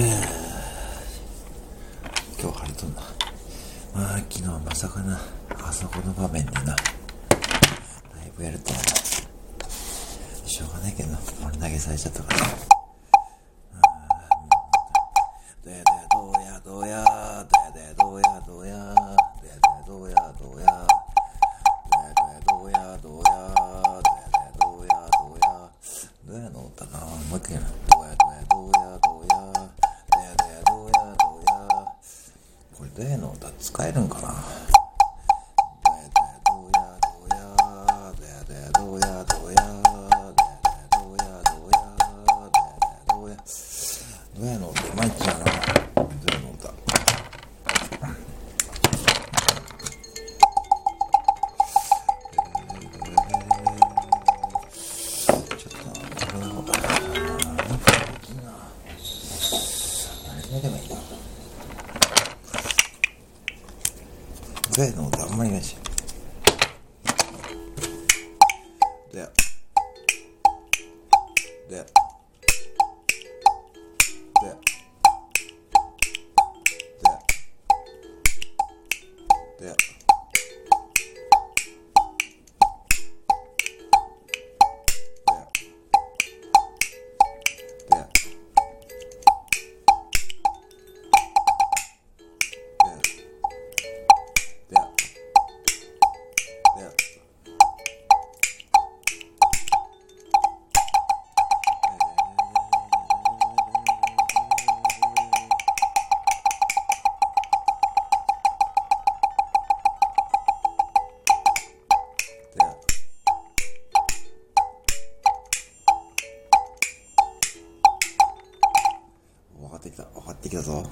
今日晴れとんな。まあ、昨日はまさかな、あそこの場面でな、だいぶやるとな。しょうがないけど、俺投げされちゃったから。ででどうやどうや、ででどうやどうや、ででどうやどうや、ででどうやどうや、ででどうやどうや、どうやの歌な、もう一回やな。どうやどうやどうやどうや、どの歌使えるんかな？どやのどうまいっちゃなどやの歌でもいいたいと思あんまりないし。ででででで。いくぞ